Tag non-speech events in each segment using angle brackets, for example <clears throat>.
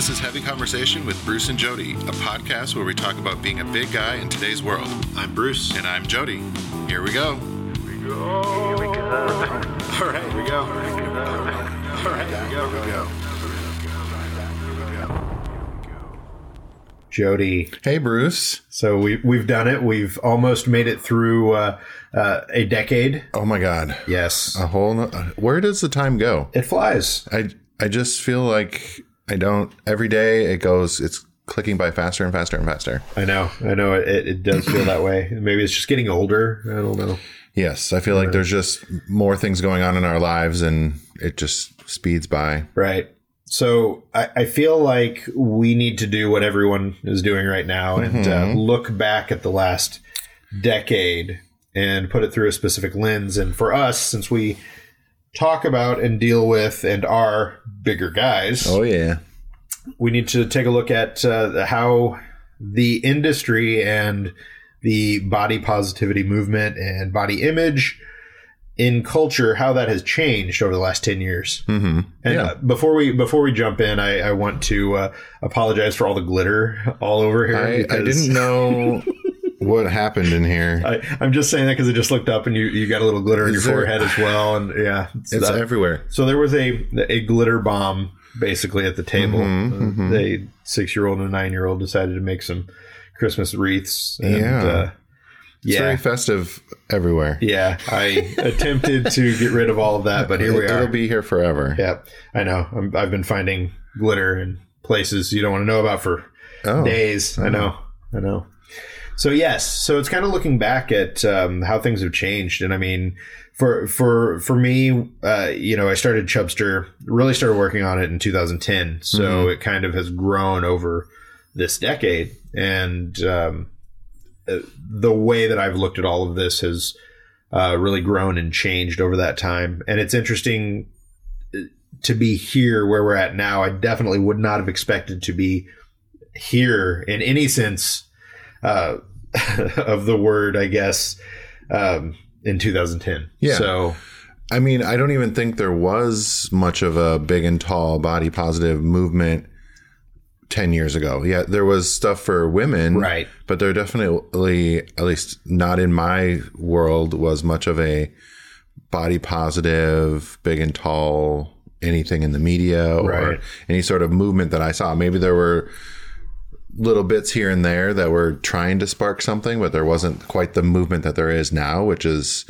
This is Heavy Conversation with Bruce and Jody, a podcast where we talk about being a big guy in today's world. I'm Bruce. And I'm Jody. Here we go. All right, here we go. All right, Here we go. here we go. Here we go. Jody. Hey, Bruce. So we we've done it. We've almost made it through uh, uh, a decade. Oh my God. Yes, A whole. No- where does the time go? it flies. I I just feel like I don't. Every day it goes. It's clicking by faster and faster and faster. I know. I know. It, it does feel that way. Maybe it's just getting older. I don't know. Yes, I feel like there's just more things going on in our lives, and it just speeds by. Right. So I, I feel like we need to do what everyone is doing right now and uh, look back at the last decade and put it through a specific lens. And for us, since we talk about and deal with and are bigger guys, Oh yeah. we need to take a look at uh, how the industry and the body positivity movement and body image in culture how that has changed over the last 10 years Mm-hmm. and Yeah. uh, before we before we jump in i, I want to uh, apologize for all the glitter all over here I, I didn't know <laughs> what happened in here. I, I'm just saying that because I just looked up and you, you got a little glitter on your there- forehead as well, and yeah, it's It's that- everywhere. So there was a a glitter bomb basically at the table. Mhm, Uh, mhm. A six year old and a nine year old decided to make some Christmas wreaths. And, Yeah. uh, It's yeah. very festive everywhere. yeah. I attempted to get rid of all of that, but here we are. It'll be here forever. yeah, I know. I'm, I've been finding glitter in places you don't want to know about for Oh, days. I know. I know. So yes, so it's kind of looking back at um, how things have changed, and I mean, for for for me, uh, you know, I started Chubstr, really started working on it in 2010, so it kind of has grown over this decade, and um, uh, the way that I've looked at all of this has uh, really grown and changed over that time, and it's interesting uh, to be here where we're at now. I definitely would not have expected to be here in any sense uh, <laughs> of the word, I guess, um, in 2010. Yeah. So I mean, I don't even think there was much of a big and tall body positive movement 10 years ago. Yeah, there was stuff for women. right, But there definitely, at least not in my world, was much of a body positive, big and tall, anything in the media or Right. any sort of movement that I saw. Maybe there were little bits here and there that were trying to spark something, but there wasn't quite the movement that there is now, which is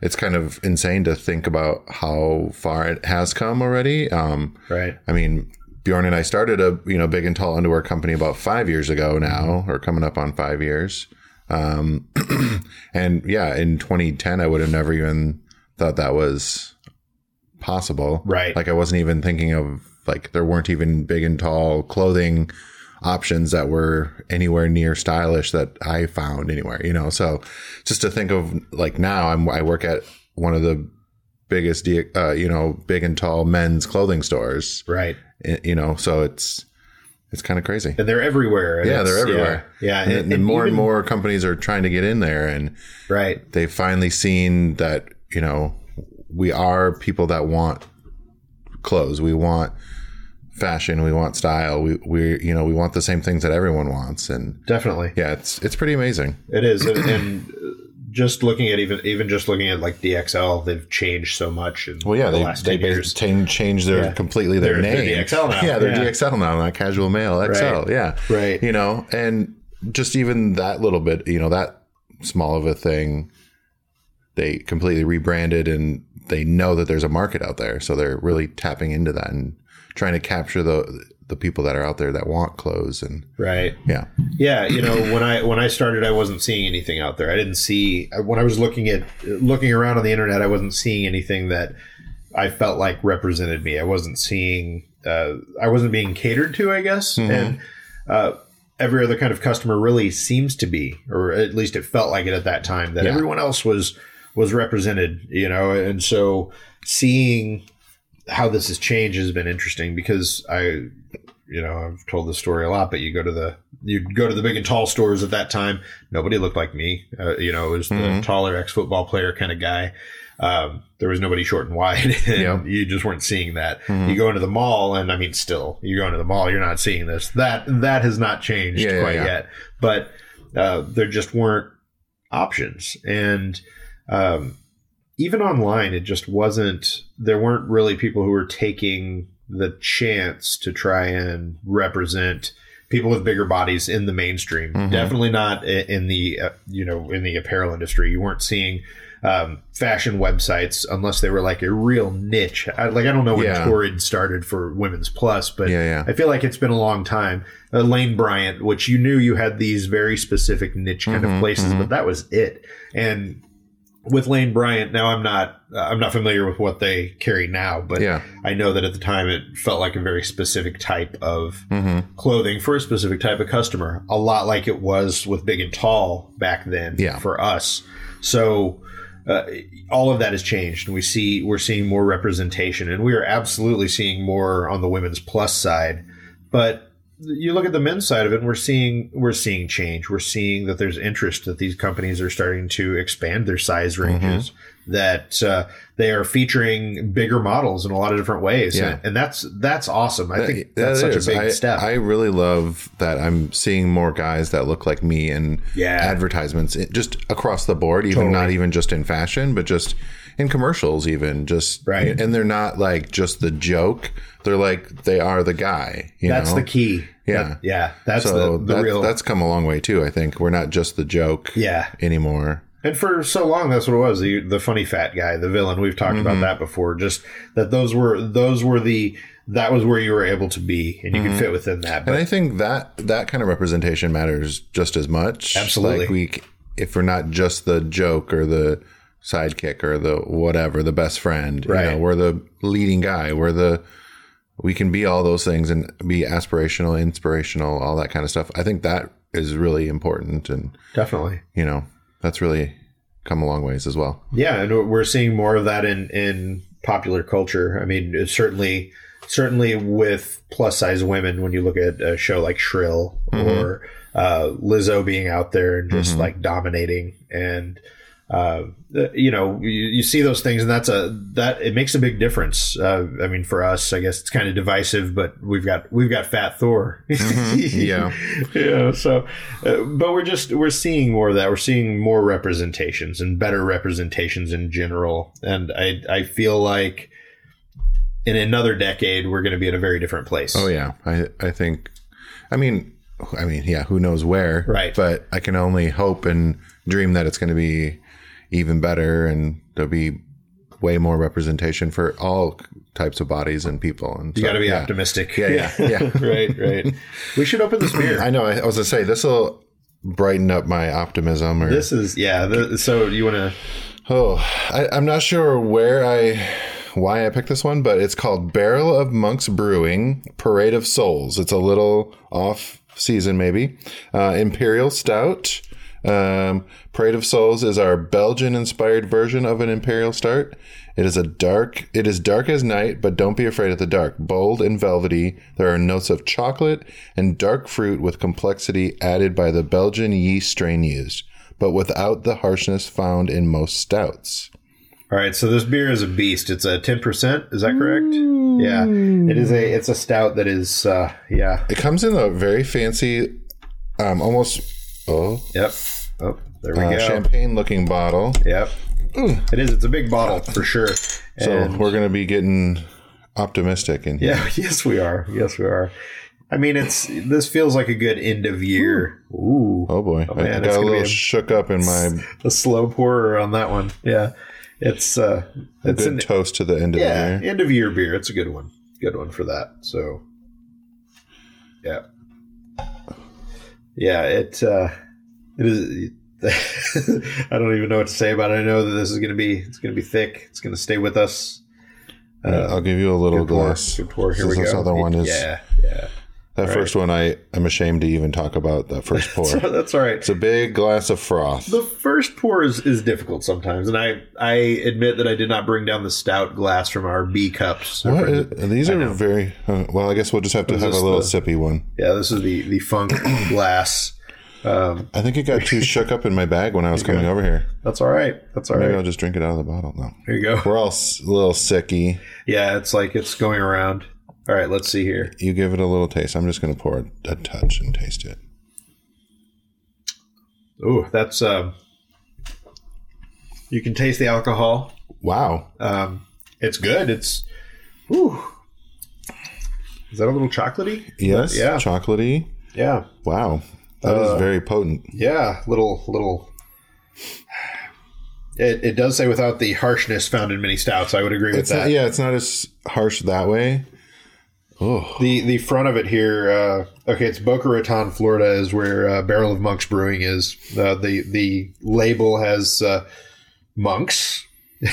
it's kind of insane to think about how far it has come already. Um, right, I mean, Bjorn and I started a you know big and tall underwear company about five years ago now, or coming up on five years. Um, <clears throat> and yeah, in 2010, I would have never even thought that was possible. Right. Like I wasn't even thinking of like there weren't even big and tall clothing options that were anywhere near stylish that I found anywhere, you know. So just to think of like now I'm I work at one of the biggest uh, you know, big and tall men's clothing stores, right. you know, so it's it's kind of crazy. And they're everywhere. and Yeah, they're everywhere. Yeah, yeah. And, and more and even- more companies are trying to get in there and Right, they've finally seen that, you know, we are people that want clothes. We want fashion. We want style. We, we, you know, we want the same things that everyone wants. And definitely. yeah, it's, it's pretty amazing. It is, and, and uh, just looking at even even just looking at like DXL, they've changed so much in Well, yeah, the they, last they 10 years. basically changed, changed their Yeah. completely their They're- they're name. DXL now. <laughs> Yeah, they're Yeah. DXL now, not casual male XL. Right. Yeah. Right. You know, and just even that little bit, you know, that small of a thing, they completely rebranded and they know that there's a market out there. So they're really tapping into that and trying to capture the the people that are out there that want clothes and Right. yeah. Yeah, you know, when I when I started, I wasn't seeing anything out there. I didn't see when I was looking at looking around on the internet. I wasn't seeing anything that I felt like represented me. I wasn't seeing. Uh, I wasn't being catered to, I guess, and uh, every other kind of customer really seems to be, or at least it felt like it at that time that Yeah. everyone else was was represented. You know, and so seeing how this has changed has been interesting because I you know, I've told this story a lot, but you go to the you go to the big and tall stores at that time. Nobody looked like me. Uh, you know, it was the Mhm. taller ex football player kind of guy. um, there was nobody short and wide. <laughs> And Yep. You just weren't seeing that. You go into the mall, and I mean, still, you go into the mall, you're not seeing this. That that has not changed Yeah, yeah, quite yeah. yet. But uh, there just weren't options, and um, even online, it just wasn't. There weren't really people who were taking the chance to try and represent people with bigger bodies in the mainstream. Mhm. Definitely not in the uh, you know in the apparel industry. You weren't seeing um, fashion websites unless they were like a real niche. I, like I don't know when Yeah. Torrid started for Women's Plus, but Yeah, yeah. I feel like it's been a long time. Uh, Lane Bryant, which you knew you had these very specific niche kind Mhm, of places, mhm. but that was it. And with Lane Bryant, now I'm not uh, I'm not familiar with what they carry now, but Yeah. I know that at the time it felt like a very specific type of hmm clothing for a specific type of customer, a lot like it was with Big and Tall back then Yeah. for us. So uh, all of that has changed, and we see we're seeing more representation, and we are absolutely seeing more on the women's plus side. But you look at the men's side of it, and we're seeing we're seeing change. We're seeing that there's interest that these companies are starting to expand their size ranges. That uh, they are featuring bigger models in a lot of different ways, Yeah. and, and that's that's awesome. I think That that's such is. a big I, step. I really love that I'm seeing more guys that look like me in Yeah. advertisements, just across the board, even Totally. not even just in fashion, but just in commercials, even just Right. And they're not like just the joke; they're like they are the guy. You That's know? the key. Yeah. That- yeah. That's so the, the that- real. that's come a long way too. I think we're not just the joke yeah. anymore. And for so long, that's what it was. The, the funny fat guy, the villain. We've talked Mm-hmm. about that before. Just that those were those were the that was where you were able to be, and you could fit within that. And I think that that kind of representation matters just as much. Absolutely. Like we, if we're not just the joke or the sidekick or the whatever, the best friend, you Right. know, we're the leading guy. We're the we can be all those things and be aspirational, inspirational, all that kind of stuff. I think that is really important, and definitely, you know, that's really come a long ways as well. yeah. And we're seeing more of that in in popular culture. I mean, certainly certainly with plus size women. When you look at a show like Shrill or uh, Lizzo being out there and just like dominating and. Uh, you know, you, you see those things, and that's a that it makes a big difference. Uh, I mean, for us, I guess it's kind of divisive, but we've got we've got Fat Thor. Yeah. <laughs> yeah. So, uh, but we're just we're seeing more of that. We're seeing more representations and better representations in general, and I I feel like in another decade we're going to be in a very different place. Oh yeah, I I think, I mean, I mean, yeah, who knows where, Right. But I can only hope and dream that it's going to be even better, and there'll be way more representation for all types of bodies and people. And You got to be yeah. optimistic. Yeah, yeah, <laughs> yeah. right, right. We should open this beer. <clears throat> I know. I, I was gonna say this will brighten up my optimism. Or This is yeah. The, so you want to? oh, I, I'm not sure where I. Why I picked this one, but it's called Barrel of Monks Brewing Parade of Souls. It's a little off season, maybe. Uh, Imperial Stout. Um, Parade of Souls is our Belgian-inspired version of an Imperial Stout. It is a dark. It is dark as night, but don't be afraid of the dark. Bold and velvety. There are notes of chocolate and dark fruit with complexity added by the Belgian yeast strain used, but without the harshness found in most stouts. All right. So this beer is a beast. It's a ten percent. Is that correct? Yeah. It is a. It's a stout that is. uh Yeah. It comes in a very fancy, um, almost oh Yep. Oh, there we uh, go. champagne-looking bottle. Yep. It is. It's a big bottle for sure. So we're gonna be getting optimistic and Yeah, <laughs> yes, we are. Yes, we are. I mean, it's this feels like a good end of year. Ooh, Oh boy, man, I it's got a little a- shook up in my <laughs> a slow pourer on that one. Yeah, it's uh, it's good an toast to the end of yeah the year. end of year beer. It's a good one. Good one for that. So, yeah, yeah. It uh, it is. <laughs> I don't even know what to say about it. I know that this is going to be it's going to be thick. It's going to stay with us. I'll give you a little Good pour. glass. Pour. Here This- we this go. other one is yeah, that first one. I am ashamed to even talk about that first <laughs> pour. So that's all right. it's a big glass of froth. The first pour is, is difficult sometimes, and I I admit that I did not bring down the stout glass from our B cups. What is- these I are know. very uh, well. I guess we'll just have to have a little the- sippy one. Yeah, this is the the funk <clears throat> glass. Um, I think it got too <laughs> shook up in my bag when I was coming over here. that's all right. That's all Maybe right. I'll just drink it out of the bottle. No, There you go. we're all s- a little sicky. Yeah, it's like it's going around. All right, let's see here. You give it a little taste. I'm just going to pour a touch and taste it. Ooh, that's um. You can taste the alcohol. Wow. Um, it's good. It's. Ooh. Is that a little chocolatey? Yes. Yeah. Chocolatey. Yeah. Wow. That is Uh, very potent. Yeah. Little little. It, it does say without the harshness found in many stouts. I would agree with It's that. not, yeah, it's not as harsh that way. Oh, The the front of it here, uh, okay, it's Boca Raton, Florida, is where uh, Barrel of Monks Brewing is. Uh, the the label has uh, monks,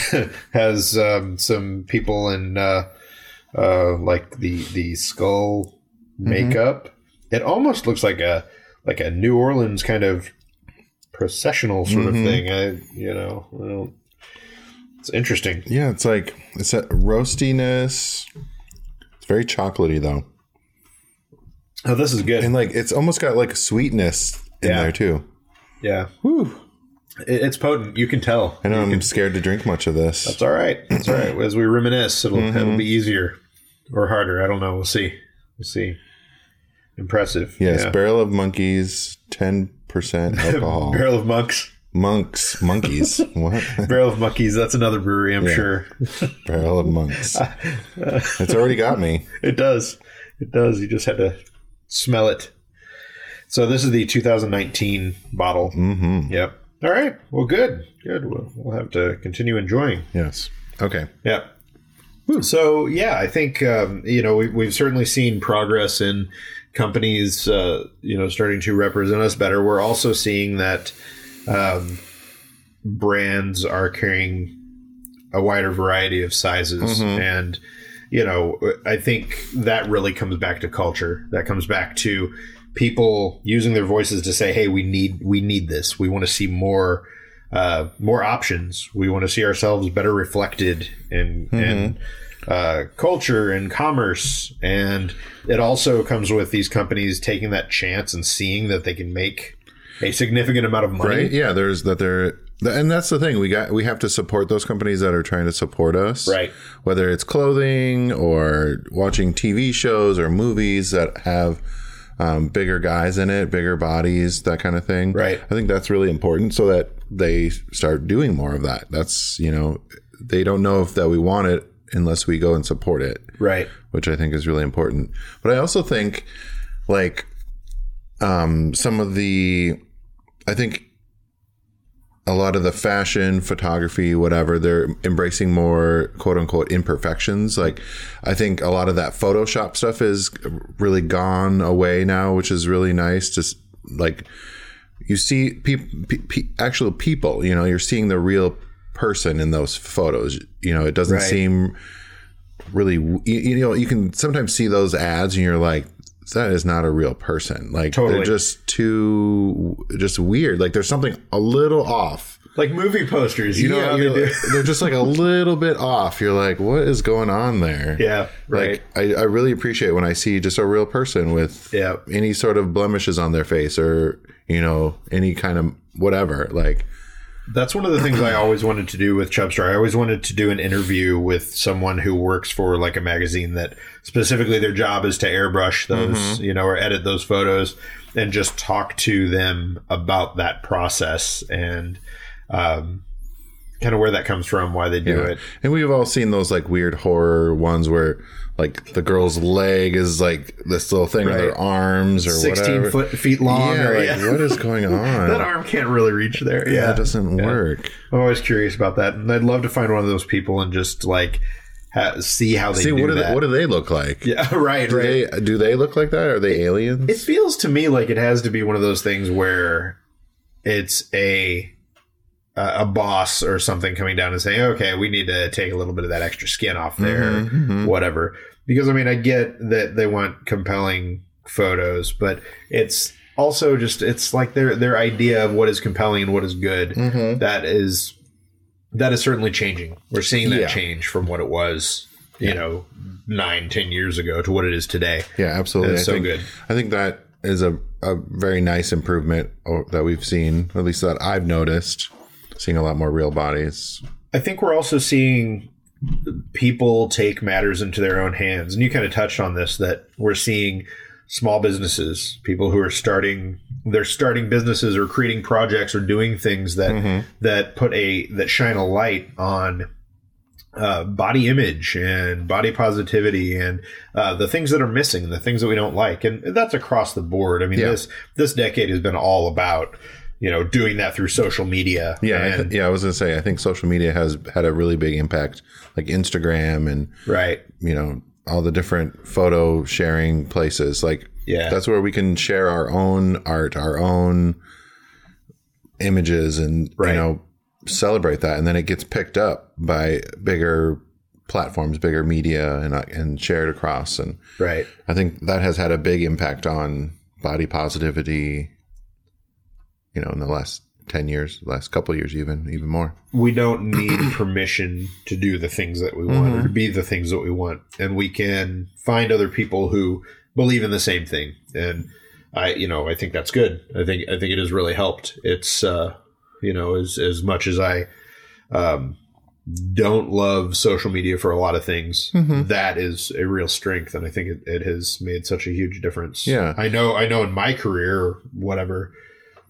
<laughs> has um, some people in uh, uh, like the the skull makeup. It almost looks like a like a New Orleans kind of processional sort of thing. I you know, I don't, it's interesting. yeah. It's like it's that roastiness. It's very chocolatey though, Oh, this is good. and like it's almost got like a sweetness in Yeah. there too. yeah, Whew. it, it's potent. You can tell. I know I'm scared to drink much of this. That's all right. It's all right. <clears throat> As we reminisce, it'll Mm-hmm. it'll be easier or harder. I don't know. We'll see. We'll see. Impressive. Yes, Yeah. barrel of monkeys, ten percent <laughs> alcohol. Barrel of Monks. Monks, monkeys. <laughs> what? Barrel of Monkeys. That's another brewery, I'm sure. barrel of monks. <laughs> It's already got me. It does. It does. You just had to smell it. So this is the 2019 bottle. Mm-hmm. Yep. All right. Well, good. Good. We'll, we'll have to continue enjoying. Yes. Okay. Yeah. So yeah, I think um, you know we, we've certainly seen progress in companies uh, you know starting to represent us better. We're also seeing that um, brands are carrying a wider variety of sizes, and you know I think that really comes back to culture. That comes back to people using their voices to say, "Hey, we need we need this. We want to see more." uh, more options. We want to see ourselves better reflected in, in uh, culture and commerce. And it also comes with these companies taking that chance and seeing that they can make a significant amount of money. Right? Yeah, there's that there and that's the thing. We got we have to support those companies that are trying to support us. Right. Whether it's clothing or watching TV shows or movies that have um, bigger guys in it, bigger bodies, that kind of thing. Right. I think that's really important so that they start doing more of that. That's, you know, they don't know if that we want it unless we go and support it Right. which I think is really important. But I also think like um some of the I think a lot of the fashion, photography, whatever, they're embracing more quote unquote imperfections. Like I think a lot of that Photoshop stuff is really gone away now, which is really nice. Just like you see people, pe- pe- actual people, you know, you're seeing the real person in those photos. You know, it doesn't Right. seem really you, you know you can sometimes see those ads and you're like that is not a real person. Like Totally. they're just too just weird. Like there's something a little off. Like movie posters, you know how they they're just like a <laughs> little bit off. You're like what is going on there? Yeah, right. like I, I really appreciate when i see just a real person with Yeah. any sort of blemishes on their face or you know any kind of whatever. Like That's one of the things I always wanted to do with Chubstr. I always wanted to do an interview with someone who works for like a magazine that specifically their job is to airbrush those, you know, or edit those photos and just talk to them about that process and um, kind of where that comes from, why they do Yeah. it. And we've all seen those like weird horror ones where like the girl's leg is like this little thing with Right. her arms or 16 whatever. foot feet long. yeah, or, like, yeah. what is going <laughs> on? that arm can't really reach there. Yeah. That doesn't work. I'm always curious about that. And I'd love to find one of those people and just like ha- see how they See, what do that. they, what do they look like? yeah, <laughs> right, Do right. they do they look like that? Are they aliens? It feels to me like it has to be one of those things where it's a a a boss or something coming down and saying, "Okay, we need to take a little bit of that extra skin off there, Mhm, mhm. whatever." Because I mean, I get that they want compelling photos, but it's also just it's like their their idea of what is compelling and what is good Mhm. that is that is certainly changing. We're seeing that Yeah. change from what it was, you know, nine, ten years ago to what it is today. Yeah, absolutely. So think, good. I think that is a, a very nice improvement that we've seen, at least that I've noticed, seeing a lot more real bodies. I think we're also seeing people take matters into their own hands. And you kind of touched on this that we're seeing small businesses, people who are starting they're starting businesses or creating projects or doing things that that put a that shine a light on uh, body image and body positivity and uh, the things that are missing, the things that we don't like, and that's across the board. I mean, Yeah. this this decade has been all about you know doing that through social media. Yeah, I th- yeah. I was gonna say, I think social media has had a really big impact, like Instagram and right. you know all the different photo sharing places. Like, Yeah. that's where we can share our own art, our own images, and Right. you know celebrate that, and then it gets picked up by bigger platforms, bigger media, and uh, and shared across. And Right. I think that has had a big impact on body positivity. You know, in the last ten years, last couple of years, even even more. we don't need <clears throat> permission to do the things that we want or to be the things that we want. And we can find other people who believe in the same thing. And i you know i think that's good. I think i think it has really helped. It's uh you know as as much as i um don't love social media for a lot of things that is a real strength. And i think it, it has made such a huge difference. Yeah. i know i know in my career or whatever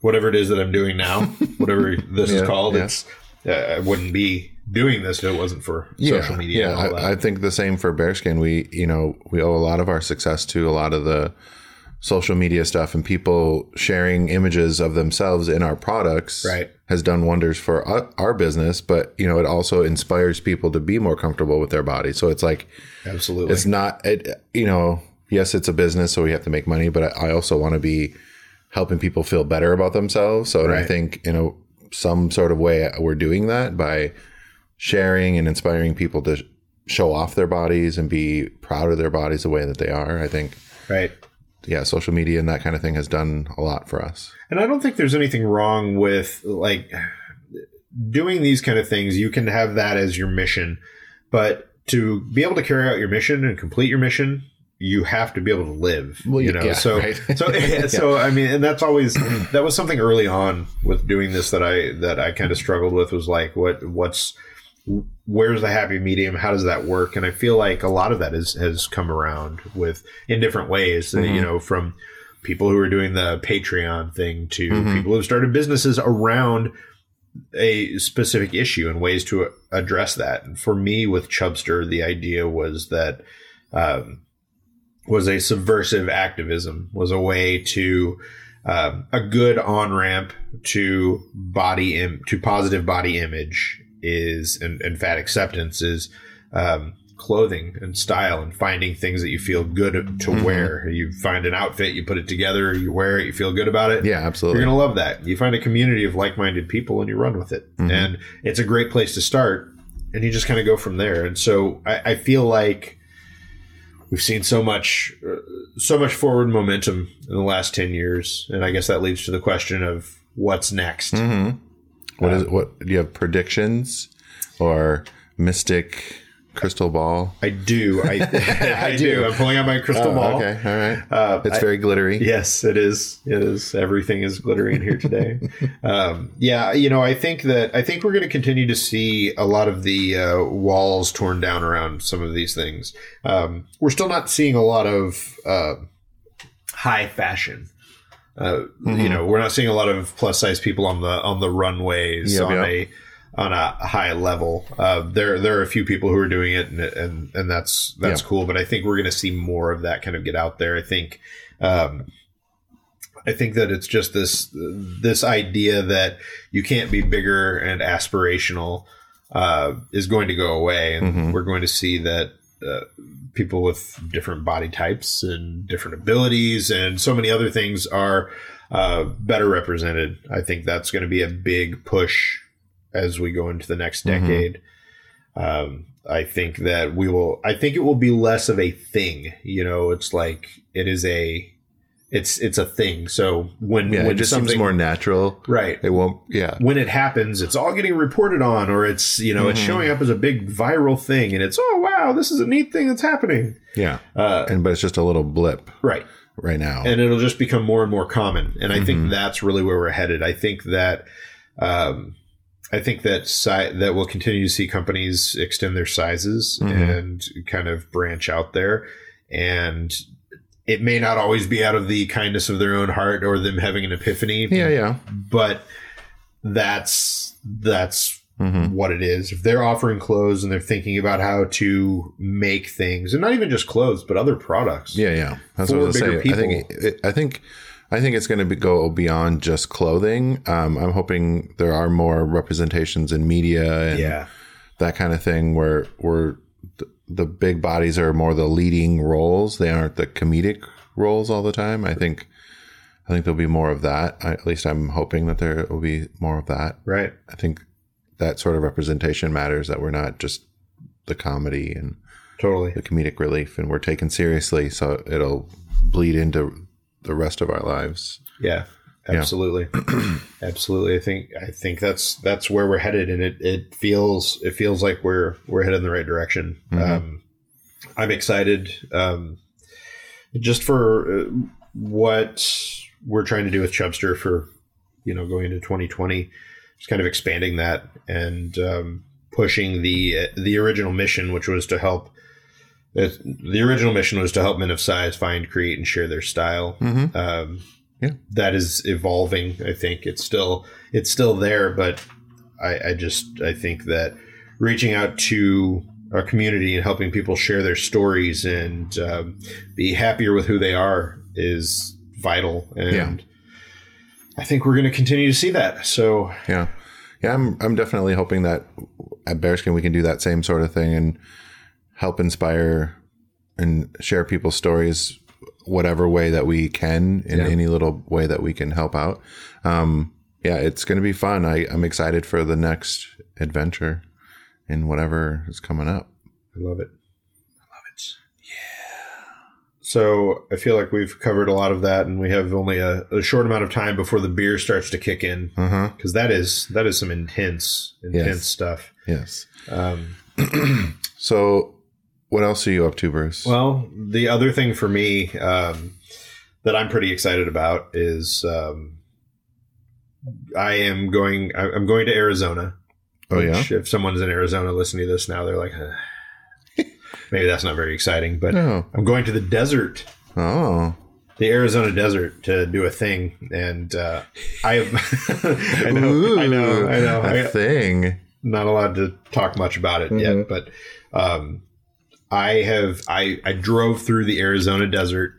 whatever it is that i'm doing now <laughs> whatever this is called yeah. it's uh, I wouldn't be doing this if it wasn't for social media. Yeah, and all that. I, I think the same for Bearskin. We, you know, we owe a lot of our success to a lot of the social media stuff and people sharing images of themselves in our products. Right. has done wonders for our, our business. But you know, it also inspires people to be more comfortable with their body. So it's like Absolutely. it's not, it, you know, yes, it's a business, so we have to make money. But I also want to be helping people feel better about themselves. So and I think you know some sort of way we're doing that by sharing and inspiring people to show off their bodies and be proud of their bodies the way that they are. I think, right. yeah, social media and that kind of thing has done a lot for us. And I don't think there's anything wrong with like doing these kind of things. You can have that as your mission, but to be able to carry out your mission and complete your mission, you have to be able to live. Well, you know, yeah, so right. so <laughs> <laughs> so I mean, and that's always that was something early on with doing this that I that I kind of struggled with was like what what's where's the happy medium? How does that work? And i feel like a lot of that is, has come around with in different ways uh, you know from people who are doing the patreon thing to people who have started businesses around a specific issue and ways to address that. And for me with Chubstr the idea was that um, was a subversive activism was a way to um, a good on ramp to body Im- to positive body image is and, and fat acceptance is um, clothing and style and finding things that you feel good to Mm-hmm. wear. You find an outfit, you put it together, you wear it, you feel good about it. Yeah, absolutely. You're gonna love that. You find a community of like-minded people and you run with it, Mm-hmm. and it's a great place to start. And you just kind of go from there. And so I, I feel like we've seen so much, uh, so much forward momentum in the last ten years, and I guess that leads to the question of what's next. Mm-hmm. What is what? Do you have predictions or mystic crystal ball? I do. I, <laughs> <laughs> I do. I'm pulling out my crystal Oh, ball. Okay, all right. Uh, it's I- very glittery. Yes, it is. It is. Everything is glittering here today. <laughs> um, yeah, you know, I think that I think we're going to continue to see a lot of the uh, walls torn down around some of these things. Um, we're still not seeing a lot of uh, high fashion. Uh, You know, we're not seeing a lot of plus size people on the on the runways Yep, on yep. a on a high level. Uh, there there are a few people who are doing it, and and, and that's that's Yeah. cool. But I think we're going to see more of that kind of get out there. I think. Um, I think that it's just this this idea that you can't be bigger and aspirational uh, is going to go away, and Mhm. we're going to see that uh, people with different body types and different abilities and so many other things are uh, better represented. I think that's going to be a big push as we go into the next Mhm. decade. Um, I think that we will. I think it will be less of a thing. You know, it's like it is a it's it's a thing. So when Yeah, when it just something seems more natural. right It won't. Yeah. when it happens, it's all getting reported on, or it's you know it's Mm-hmm. showing up as a big viral thing, and it's oh wow, this is a neat thing that's happening. Yeah. Uh, And but it's just a little blip right. right now. and it'll just become more and more common. And I Mm-hmm. think that's really where we're headed. I think that, um, I think that si- that we'll continue to see companies extend their sizes Mhm. and kind of branch out there. And it may not always be out of the kindness of their own heart or them having an epiphany, yeah. Yeah. but that's that's hmm what it is. If they're offering clothes and they're thinking about how to make things, and not even just clothes, but other products, Yeah. Yeah. That's For what I was saying. I think. I think. I think it's going to be, go beyond just clothing. Um, I'm hoping there are more representations in media and yeah, that kind of thing where where the, the big bodies are more the leading roles. They aren't the comedic roles all the time. I think I think there'll be more of that. I, at least I'm hoping that there will be more of that. right. I think that sort of representation matters. That we're not just the comedy and Totally. the comedic relief, and we're taken seriously. So it'll bleed into the rest of our lives. Yeah, absolutely, <clears throat> absolutely. I think I think that's that's where we're headed, and it, it feels it feels like we're we're headed in the right direction. Mhm. Um, I'm excited, um, just for uh, what we're trying to do with Chubstr for you know going into 2020, just kind of expanding that and um, pushing the the original mission, which was to help. The original mission was to help men of size find, create, and share their style Mm-hmm. um, Yeah. that is evolving. I think it's still it's still there, but I, I just I think that reaching out to our community and helping people share their stories and um, be happier with who they are is vital. And Yeah. I think we're going to continue to see that. So Yeah, yeah. I'm I'm definitely hoping that at Bearskin we can do that same sort of thing and help inspire and share people's stories, whatever way that we can, in Yeah. any little way that we can help out. Um, yeah, it's going to be fun. I, I'm excited for the next adventure and whatever is coming up. I love it. I love it. Yeah. So I feel like we've covered a lot of that, and we have only a, a short amount of time before the beer starts to kick in. Huh. because that is that is some intense intense Yes. stuff. Yes. Um, <clears throat> So, what else are you up to, Bruce? well, the other thing for me um, that I'm pretty excited about is um, I am going. I- I'm going to Arizona. oh yeah. If someone's in Arizona listening to this now, they're like, "Ugh." maybe that's not very exciting. But No. I'm going to the desert. Oh. The Arizona desert to do a thing, and uh, I have, <laughs> I know, I know, I know, A I, thing. not allowed to talk much about it yet, Mhm. but um, I have I I drove through the Arizona desert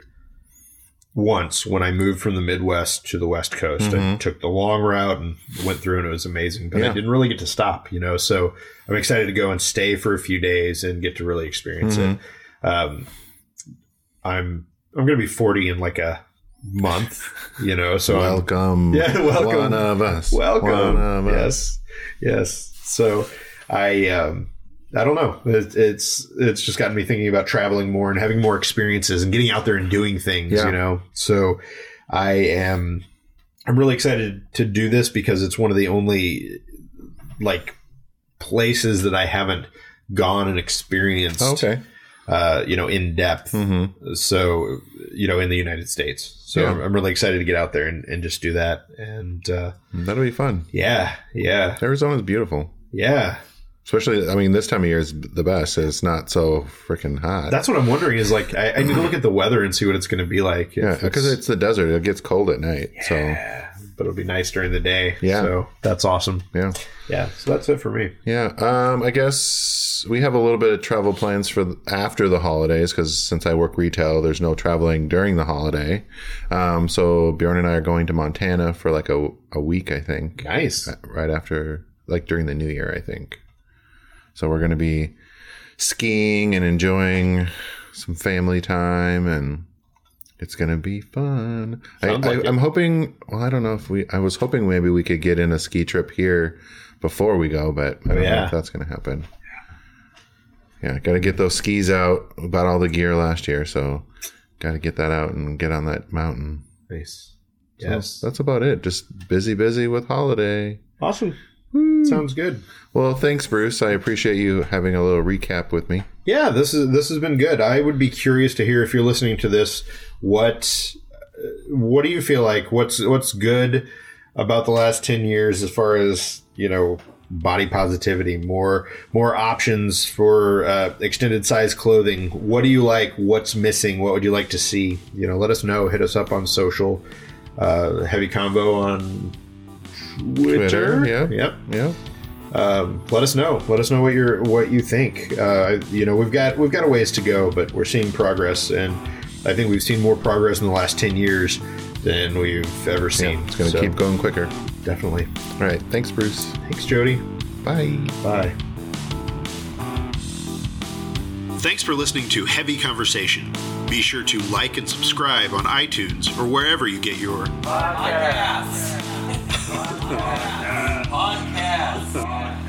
once when I moved from the Midwest to the West Coast. I Mhm. took the long route and went through, and it was amazing. But I didn't really get to stop, you know. So I'm excited to go and stay for a few days and get to really experience Mhm. it. Um, I'm I'm going to be 40 in like a month, you know. So I'm, welcome. <laughs> Yeah, welcome. One of us. Welcome. One of us. Yes, yes. So I, um, I don't know. It, it's it's just gotten me thinking about traveling more and having more experiences and getting out there and doing things. Yeah. You know. So I am. I'm really excited to do this because it's one of the only like places that I haven't gone and experienced. Okay. Uh, you know, in depth. Mm-hmm. So you know, in the United States. So Yeah. I'm, I'm really excited to get out there and, and just do that. And uh, That'll be fun. yeah, yeah, Arizona's beautiful. yeah. Especially, I mean, this time of year is the best. It's not so freaking hot. That's what I'm wondering. Is like I, I need to look at the weather and see what it's going to be like. yeah, because it's the desert. It gets cold at night. So, yeah, but it'll be nice during the day. Yeah. so that's awesome. yeah. Yeah, so that's it for me. Yeah. Um, I guess we have a little bit of travel plans for after the holidays because since I work retail, there's no traveling during the holiday. Um, so Bjorn and I are going to Montana for like a, a week, I think. Nice. right after like during the new year i think so we're going to be skiing and enjoying some family time and it's going to be fun I, Sounds like I, it. i'm hoping well i don't know if we i was hoping maybe we could get in a ski trip here before we go but i don't know if that's going to happen yeah got to get those skis out about all the gear last year so got to get that out and get on that mountain. Nice. So Yes. that's about it. Just busy, busy with holiday. awesome. Sounds good. Well, thanks, Bruce. I appreciate you having a little recap with me. Yeah, this is this has been good. I would be curious to hear if you're listening to this. What uh, what do you feel like? What's what's good about the last ten years as far as you know body positivity? More more options for uh, extended size clothing. What do you like? What's missing? What would you like to see? You know, let us know. Hit us up on social. Uh, heavy combo on Twitter. Twitter, yeah. Yep Yeah. um, let us know. Let us know what you're what you think. Uh, you know, we've got we've got a ways to go, but we're seeing progress, and I think we've seen more progress in the last ten years than we've ever seen. It's going to So, keep going quicker. definitely. All right. Thanks, Bruce. Thanks, Jody. Bye. Bye. Thanks for listening to Heavy Conversation. Be sure to like and subscribe on iTunes or wherever you get your Podcasts. <laughs> Podcast. Podcast.